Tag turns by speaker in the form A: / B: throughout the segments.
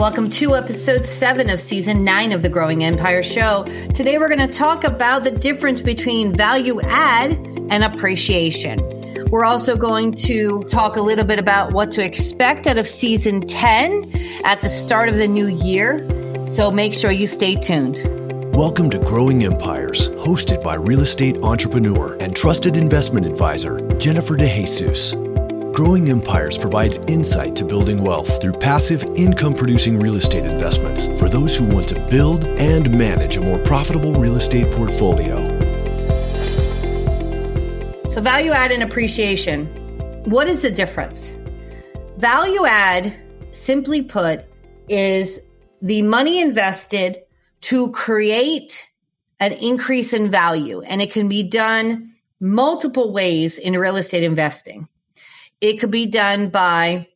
A: Welcome to episode seven of season nine of the Growing Empire Show. Today, we're going to talk about the difference between value add and appreciation. We're also going to talk a little bit about what to expect out of season 10 at the start of the new year. So make sure you stay tuned.
B: Welcome to Growing Empires, hosted by real estate entrepreneur and trusted investment advisor, Jennifer DeJesus. Growing Empires provides insight to building wealth through passive income producing real estate investments for those who want to build and manage a more profitable real estate portfolio.
A: So, value add and appreciation. What is the difference? Value add, simply put, is the money invested to create an increase in value. And it can be done multiple ways in real estate investing. It could be done by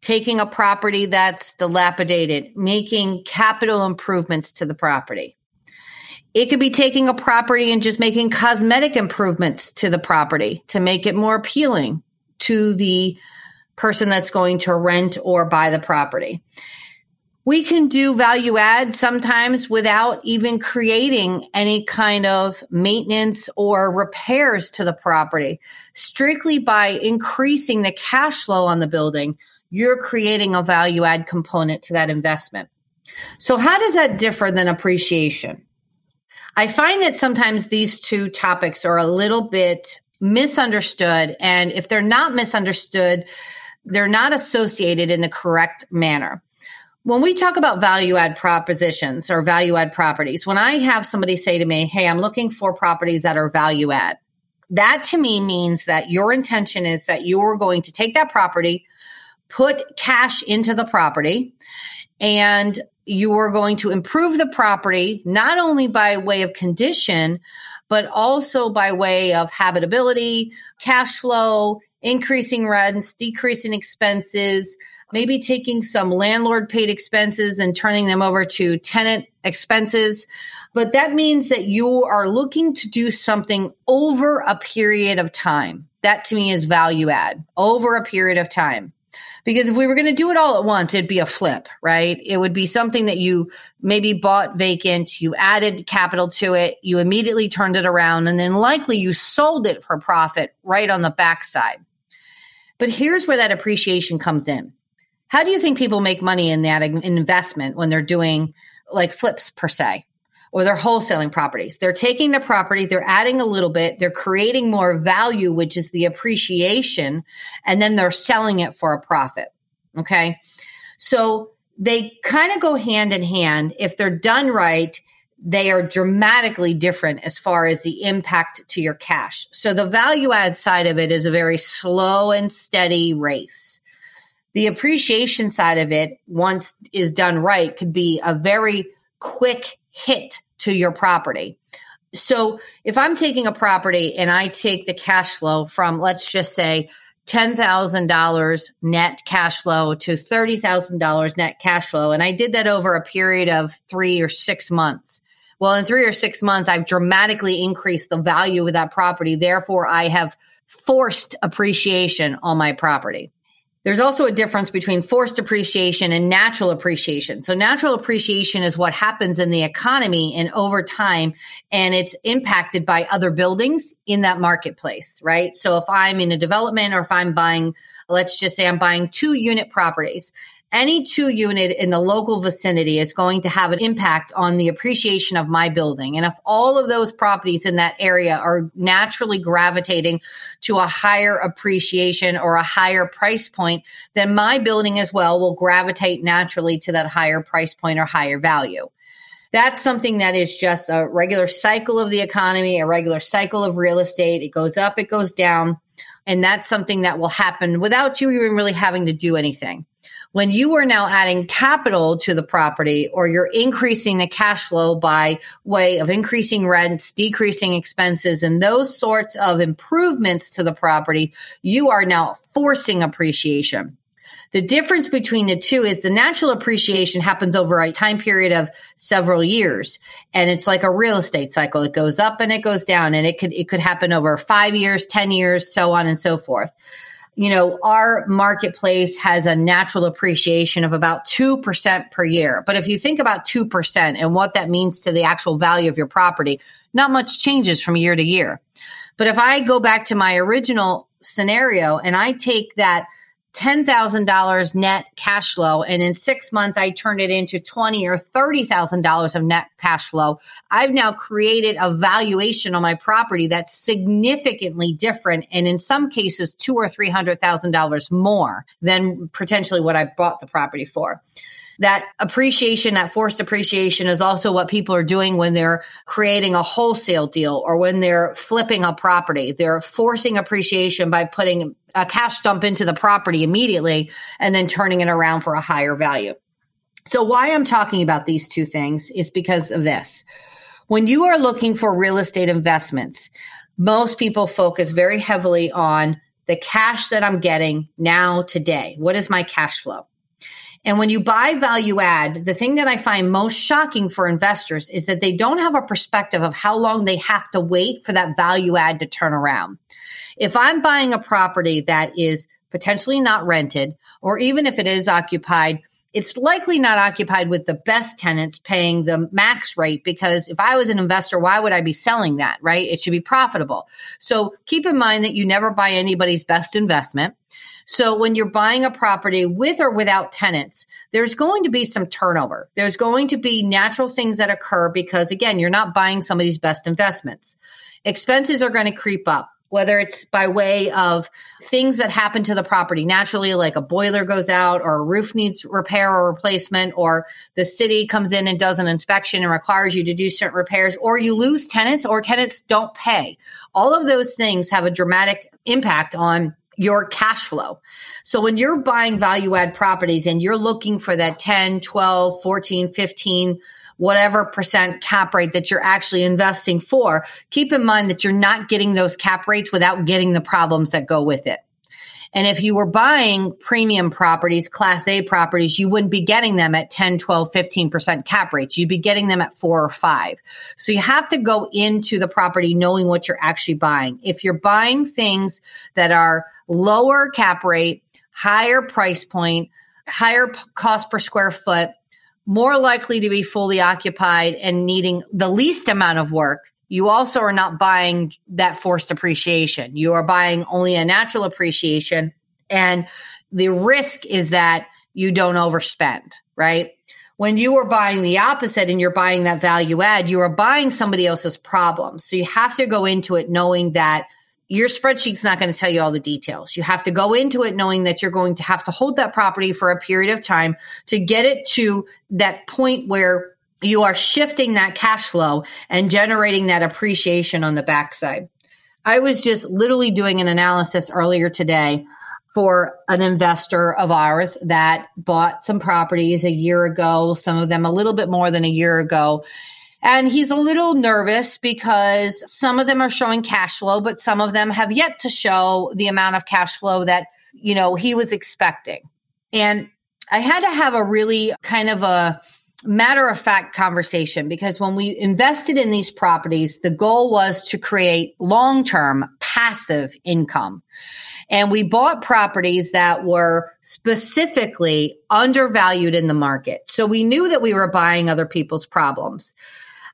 A: taking a property that's dilapidated, making capital improvements to the property. It could be taking a property and just making cosmetic improvements to the property to make it more appealing to the person that's going to rent or buy the property we can do value add sometimes without even creating any kind of maintenance or repairs to the property. Strictly by increasing the cash flow on the building, you're creating a value add component to that investment. So, how does that differ than appreciation? I find that sometimes these two topics are a little bit misunderstood. And if they're not misunderstood, they're not associated in the correct manner when we talk about value add propositions or value add properties, when I have somebody say to me, Hey, I'm looking for properties that are value add, that to me means that your intention is that you're going to take that property, put cash into the property, and you are going to improve the property not only by way of condition, but also by way of habitability, cash flow, increasing rents, decreasing expenses, maybe taking some landlord paid expenses and turning them over to tenant expenses. But that means that you are looking to do something over a period of time. That to me is value add over a period of time. Because if we were going to do it all at once, it'd be a flip, right? It would be something that you maybe bought vacant, you added capital to it, you immediately turned it around, and then likely you sold it for profit right on the backside. But here's where that appreciation comes in. How do you think people make money in that investment when they're doing like flips per se? Or they're wholesaling properties. They're taking the property, they're adding a little bit, they're creating more value, which is the appreciation, and then they're selling it for a profit. Okay. So they kind of go hand in hand. If they're done right, they are dramatically different as far as the impact to your cash. So the value add side of it is a very slow and steady race the appreciation side of it, once is done right, could be a very quick hit to your property. So if I'm taking a property and I take the cash flow from, let's just say, $10,000 net cash flow to $30,000 net cash flow, and I did that over a period of three or six months. Well, in three or six months, I've dramatically increased the value of that property. Therefore, I have forced appreciation on my property. There's also a difference between forced appreciation and natural appreciation. So natural appreciation is what happens in the economy and over time, and it's impacted by other buildings in that marketplace, right? So if I'm in a development or if I'm buying, let's just say I'm buying two unit properties any two unit in the local vicinity is going to have an impact on the appreciation of my building. And if all of those properties in that area are naturally gravitating to a higher appreciation or a higher price point, then my building as well will gravitate naturally to that higher price point or higher value. That's something that is just a regular cycle of the economy, a regular cycle of real estate. It goes up, it goes down. And that's something that will happen without you even really having to do anything. When you are now adding capital to the property or you're increasing the cash flow by way of increasing rents, decreasing expenses, and those sorts of improvements to the property, you are now forcing appreciation. The difference between the two is the natural appreciation happens over a time period of several years. And it's like a real estate cycle. It goes up and it goes down and it could, it could happen over five years, 10 years, so on and so forth. You know, our marketplace has a natural appreciation of about 2% per year. But if you think about 2% and what that means to the actual value of your property, not much changes from year to year. But if I go back to my original scenario and I take that $10,000 net cash flow. And in 6 months I turn it into 20 or $30,000 of net cash flow, I've now created a valuation on my property that's significantly different and in some cases 2 or $300,000 more than potentially what I bought the property for that appreciation, that forced appreciation is also what people are doing when they're creating a wholesale deal or when they're flipping a property. They're forcing appreciation by putting a cash dump into the property immediately and then turning it around for a higher value. So, why I'm talking about these two things is because of this. When you are looking for real estate investments, most people focus very heavily on the cash that I'm getting now today. What is my cash flow? And when you buy value add, the thing that I find most shocking for investors is that they don't have a perspective of how long they have to wait for that value add to turn around. If I'm buying a property that is potentially not rented, or even if it is occupied, it's likely not occupied with the best tenants paying the max rate because if I was an investor, why would I be selling that, right? It should be profitable. So keep in mind that you never buy anybody's best investment. So when you're buying a property with or without tenants, there's going to be some turnover. There's going to be natural things that occur because again, you're not buying somebody's best investments. Expenses are going to creep up whether it's by way of things that happen to the property naturally, like a boiler goes out or a roof needs repair or replacement, or the city comes in and does an inspection and requires you to do certain repairs, or you lose tenants or tenants don't pay. All of those things have a dramatic impact on your cash flow. So when you're buying value add properties and you're looking for that 10, 12, 14, 15, whatever percent cap rate that you're actually investing for, keep in mind that you're not getting those cap rates without getting the problems that go with it. And if you were buying premium properties, class A properties, you wouldn't be getting them at 10, 12, 15% cap rates. You'd be getting them at four or five. So you have to go into the property knowing what you're actually buying. If you're buying things that are lower cap rate, higher price point, higher cost per square foot, more likely to be fully occupied and needing the least amount of work, you also are not buying that forced appreciation. You are buying only a natural appreciation. And the risk is that you don't overspend, right? When you are buying the opposite and you're buying that value add, you are buying somebody else's problem. So you have to go into it knowing that your spreadsheet's not going to tell you all the details. You have to go into it knowing that you're going to have to hold that property for a period of time to get it to that point where you are shifting that cash flow and generating that appreciation on the backside. I was just literally doing an analysis earlier today for an investor of ours that bought some properties a year ago, some of them a little bit more than a year ago. And he's a little nervous because some of them are showing cash flow, but some of them have yet to show the amount of cash flow that, you know, he was expecting. And I had to have a really kind of a matter of fact conversation because when we invested in these properties, the goal was to create long term passive income. And we bought properties that were specifically undervalued in the market. So we knew that we were buying other people's problems.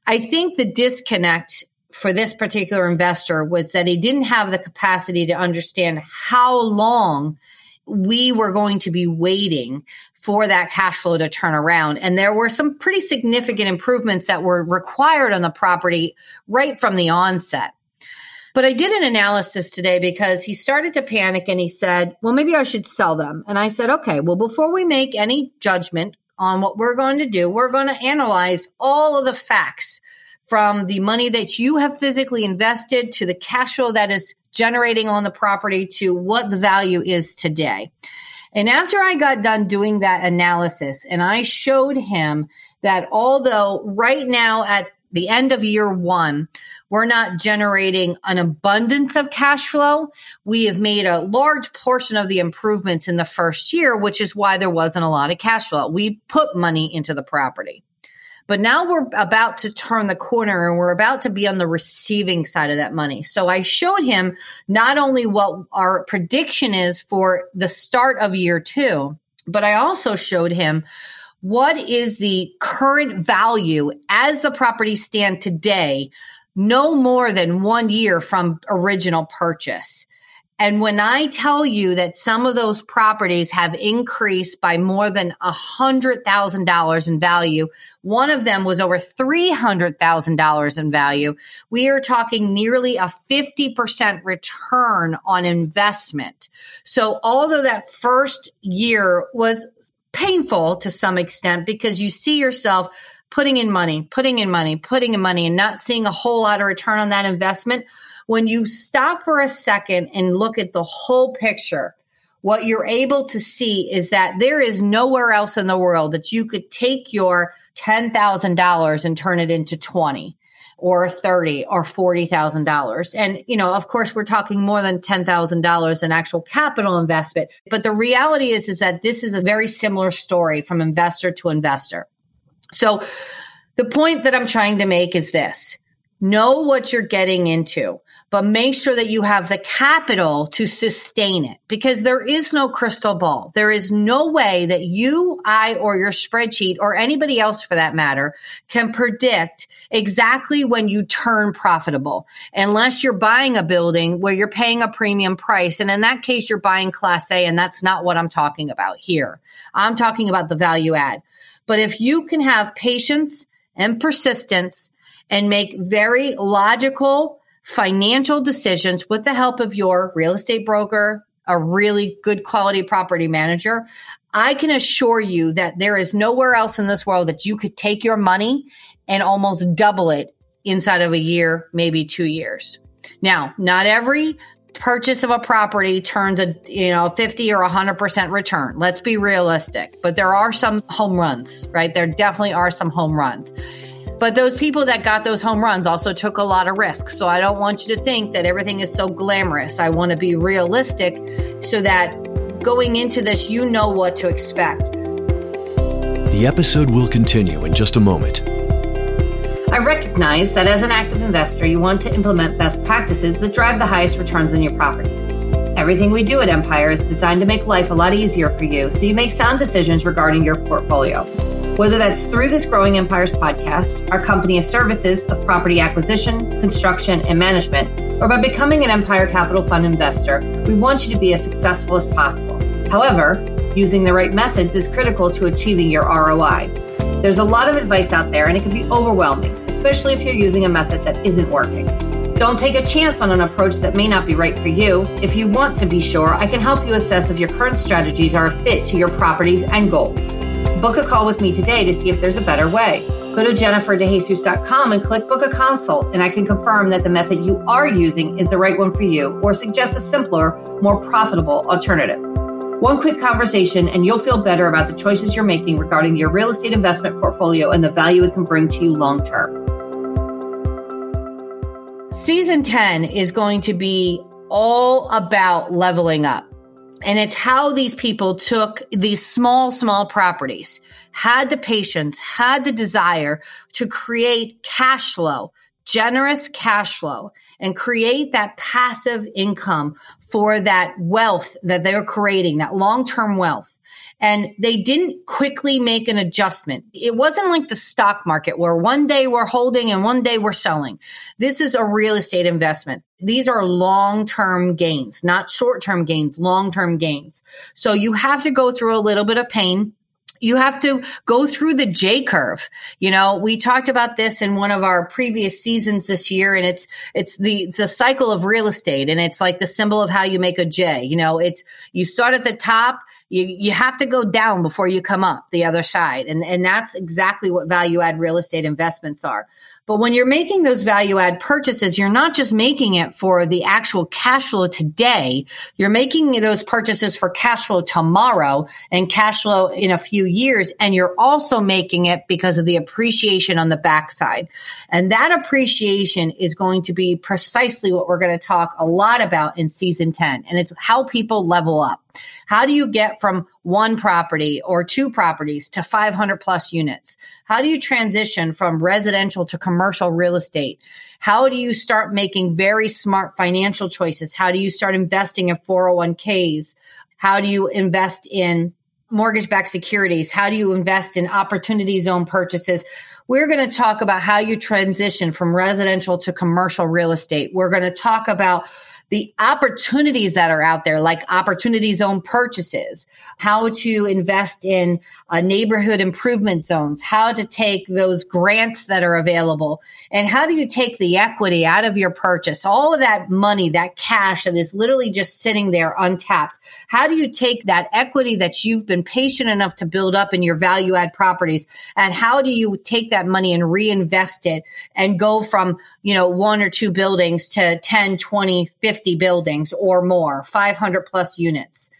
A: I think the disconnect for this particular investor was that he didn't have the capacity to understand how long we were going to be waiting for that cash flow to turn around. And there were some pretty significant improvements that were required on the property right from the onset. But I did an analysis today because he started to panic and he said, Well, maybe I should sell them. And I said, Okay, well, before we make any judgment on what we're going to do, we're going to analyze all of the facts from the money that you have physically invested to the cash flow that is generating on the property to what the value is today. And after I got done doing that analysis, and I showed him that although right now at the end of year one, we're not generating an abundance of cash flow. We have made a large portion of the improvements in the first year, which is why there wasn't a lot of cash flow. We put money into the property. But now we're about to turn the corner and we're about to be on the receiving side of that money. So I showed him not only what our prediction is for the start of year two, but I also showed him what is the current value as the property stand today, no more than one year from original purchase. And when I tell you that some of those properties have increased by more than a hundred thousand dollars in value, one of them was over three hundred thousand dollars in value. We are talking nearly a fifty percent return on investment. So although that first year was painful to some extent because you see yourself putting in money, putting in money, putting in money, and not seeing a whole lot of return on that investment when you stop for a second and look at the whole picture, what you're able to see is that there is nowhere else in the world that you could take your $10,000 and turn it into 20 or 30 or $40,000. And, you know, of course, we're talking more than $10,000 in actual capital investment. But the reality is, is that this is a very similar story from investor to investor. So the point that I'm trying to make is this know what you're getting into but make sure that you have the capital to sustain it because there is no crystal ball. There is no way that you, I, or your spreadsheet or anybody else for that matter can predict exactly when you turn profitable unless you're buying a building where you're paying a premium price. And in that case, you're buying class A. And that's not what I'm talking about here. I'm talking about the value add. But if you can have patience and persistence and make very logical, financial decisions with the help of your real estate broker, a really good quality property manager, I can assure you that there is nowhere else in this world that you could take your money and almost double it inside of a year, maybe two years. Now, not every purchase of a property turns a you know 50 or 100% return. Let's be realistic. But there are some home runs right? There definitely are some home runs but those people that got those home runs also took a lot of risks. So I don't want you to think that everything is so glamorous. I want to be realistic so that going into this, you know what to expect.
B: The episode will continue in just a moment.
A: I recognize that as an active investor, you want to implement best practices that drive the highest returns on your properties. Everything we do at Empire is designed to make life a lot easier for you so you make sound decisions regarding your portfolio. Whether that's through this Growing Empires podcast, our company of services of property acquisition, construction, and management, or by becoming an Empire Capital Fund investor, we want you to be as successful as possible. However, using the right methods is critical to achieving your ROI. There's a lot of advice out there, and it can be overwhelming, especially if you're using a method that isn't working. Don't take a chance on an approach that may not be right for you. If you want to be sure, I can help you assess if your current strategies are a fit to your properties and goals. Book a call with me today to see if there's a better way. Go to jenniferdejesus.com and click book a consult, and I can confirm that the method you are using is the right one for you or suggest a simpler, more profitable alternative. One quick conversation, and you'll feel better about the choices you're making regarding your real estate investment portfolio and the value it can bring to you long term. Season 10 is going to be all about leveling up. And it's how these people took these small, small properties, had the patience, had the desire to create cash flow, generous cash flow, and create that passive income for that wealth that they're creating, that long term wealth and they didn't quickly make an adjustment. It wasn't like the stock market where one day we're holding and one day we're selling. This is a real estate investment. These are long term gains, not short term gains, long term gains. So you have to go through a little bit of pain you have to go through the J curve. You know, we talked about this in one of our previous seasons this year and it's it's the the cycle of real estate and it's like the symbol of how you make a J. You know, it's you start at the top you you have to go down before you come up the other side. And and that's exactly what value add real estate investments are. But when you're making those value add purchases you're not just making it for the actual cash flow today. You're making those purchases for cash flow tomorrow and cash flow in a few years. And you're also making it because of the appreciation on the backside. And that appreciation is going to be precisely what we're going to talk a lot about in season 10 and it's how people level up how do you get from one property or two properties to 500 plus units? How do you transition from residential to commercial real estate? How do you start making very smart financial choices? How do you start investing in 401ks? How do you invest in mortgage backed securities? How do you invest in opportunity zone purchases? We're going to talk about how you transition from residential to commercial real estate. We're going to talk about the opportunities that are out there, like opportunity zone purchases, how to invest in uh, neighborhood improvement zones, how to take those grants that are available, and how do you take the equity out of your purchase, all of that money, that cash that is literally just sitting there untapped. How do you take that equity that you've been patient enough to build up in your value add properties, and how do you take that money and reinvest it and go from, you know, one or two buildings to 10, 20, 50 50 buildings or more, 500 plus units.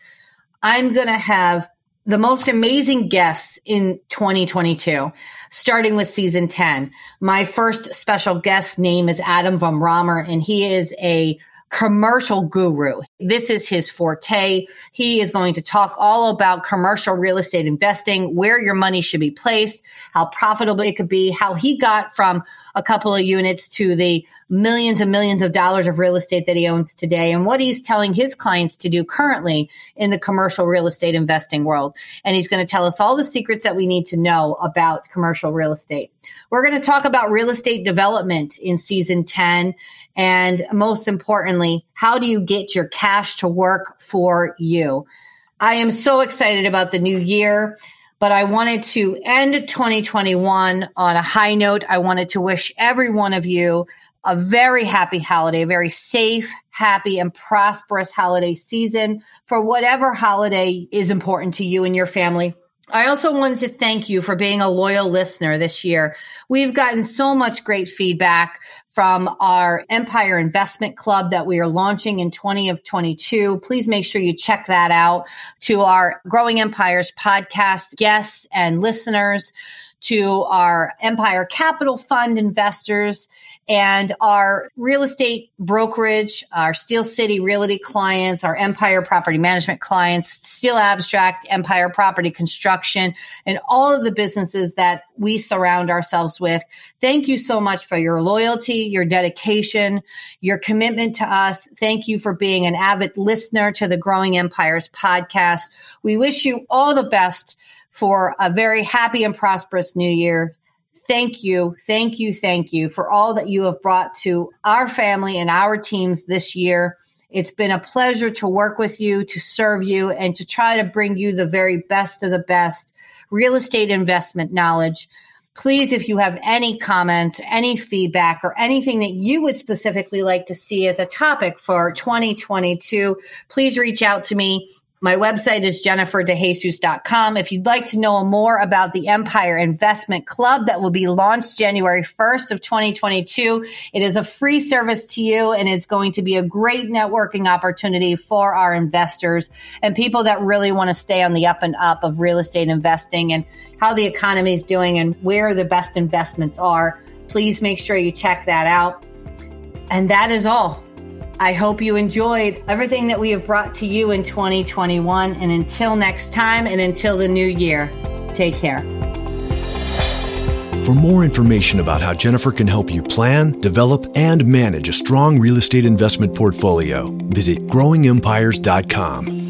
A: I'm going to have the most amazing guests in 2022, starting with season 10. My first special guest name is Adam von Ramer, and he is a commercial guru. This is his forte. He is going to talk all about commercial real estate investing, where your money should be placed, how profitable it could be, how he got from a couple of units to the millions and millions of dollars of real estate that he owns today and what he's telling his clients to do currently in the commercial real estate investing world. And he's going to tell us all the secrets that we need to know about commercial real estate. We're going to talk about real estate development in season 10. And most importantly, how do you get your cash to work for you? I am so excited about the new year but I wanted to end 2021 on a high note. I wanted to wish every one of you a very happy holiday, a very safe, happy, and prosperous holiday season for whatever holiday is important to you and your family. I also wanted to thank you for being a loyal listener this year. We've gotten so much great feedback from our Empire Investment Club that we are launching in 20 of 22. Please make sure you check that out to our Growing Empires podcast guests and listeners, to our Empire Capital Fund investors and our real estate brokerage, our Steel City Realty clients, our Empire Property Management clients, Steel Abstract, Empire Property Construction, and all of the businesses that we surround ourselves with. Thank you so much for your loyalty, your dedication, your commitment to us. Thank you for being an avid listener to the Growing Empires podcast. We wish you all the best for a very happy and prosperous new year thank you, thank you, thank you for all that you have brought to our family and our teams this year. It's been a pleasure to work with you, to serve you, and to try to bring you the very best of the best real estate investment knowledge. Please, if you have any comments, any feedback, or anything that you would specifically like to see as a topic for 2022, please reach out to me my website is jenniferdejesus.com. If you'd like to know more about the Empire Investment Club that will be launched January 1st of 2022, it is a free service to you and it's going to be a great networking opportunity for our investors and people that really want to stay on the up and up of real estate investing and how the economy is doing and where the best investments are. Please make sure you check that out. And that is all. I hope you enjoyed everything that we have brought to you in 2021. And until next time and until the new year, take care.
B: For more information about how Jennifer can help you plan, develop, and manage a strong real estate investment portfolio, visit growingempires.com.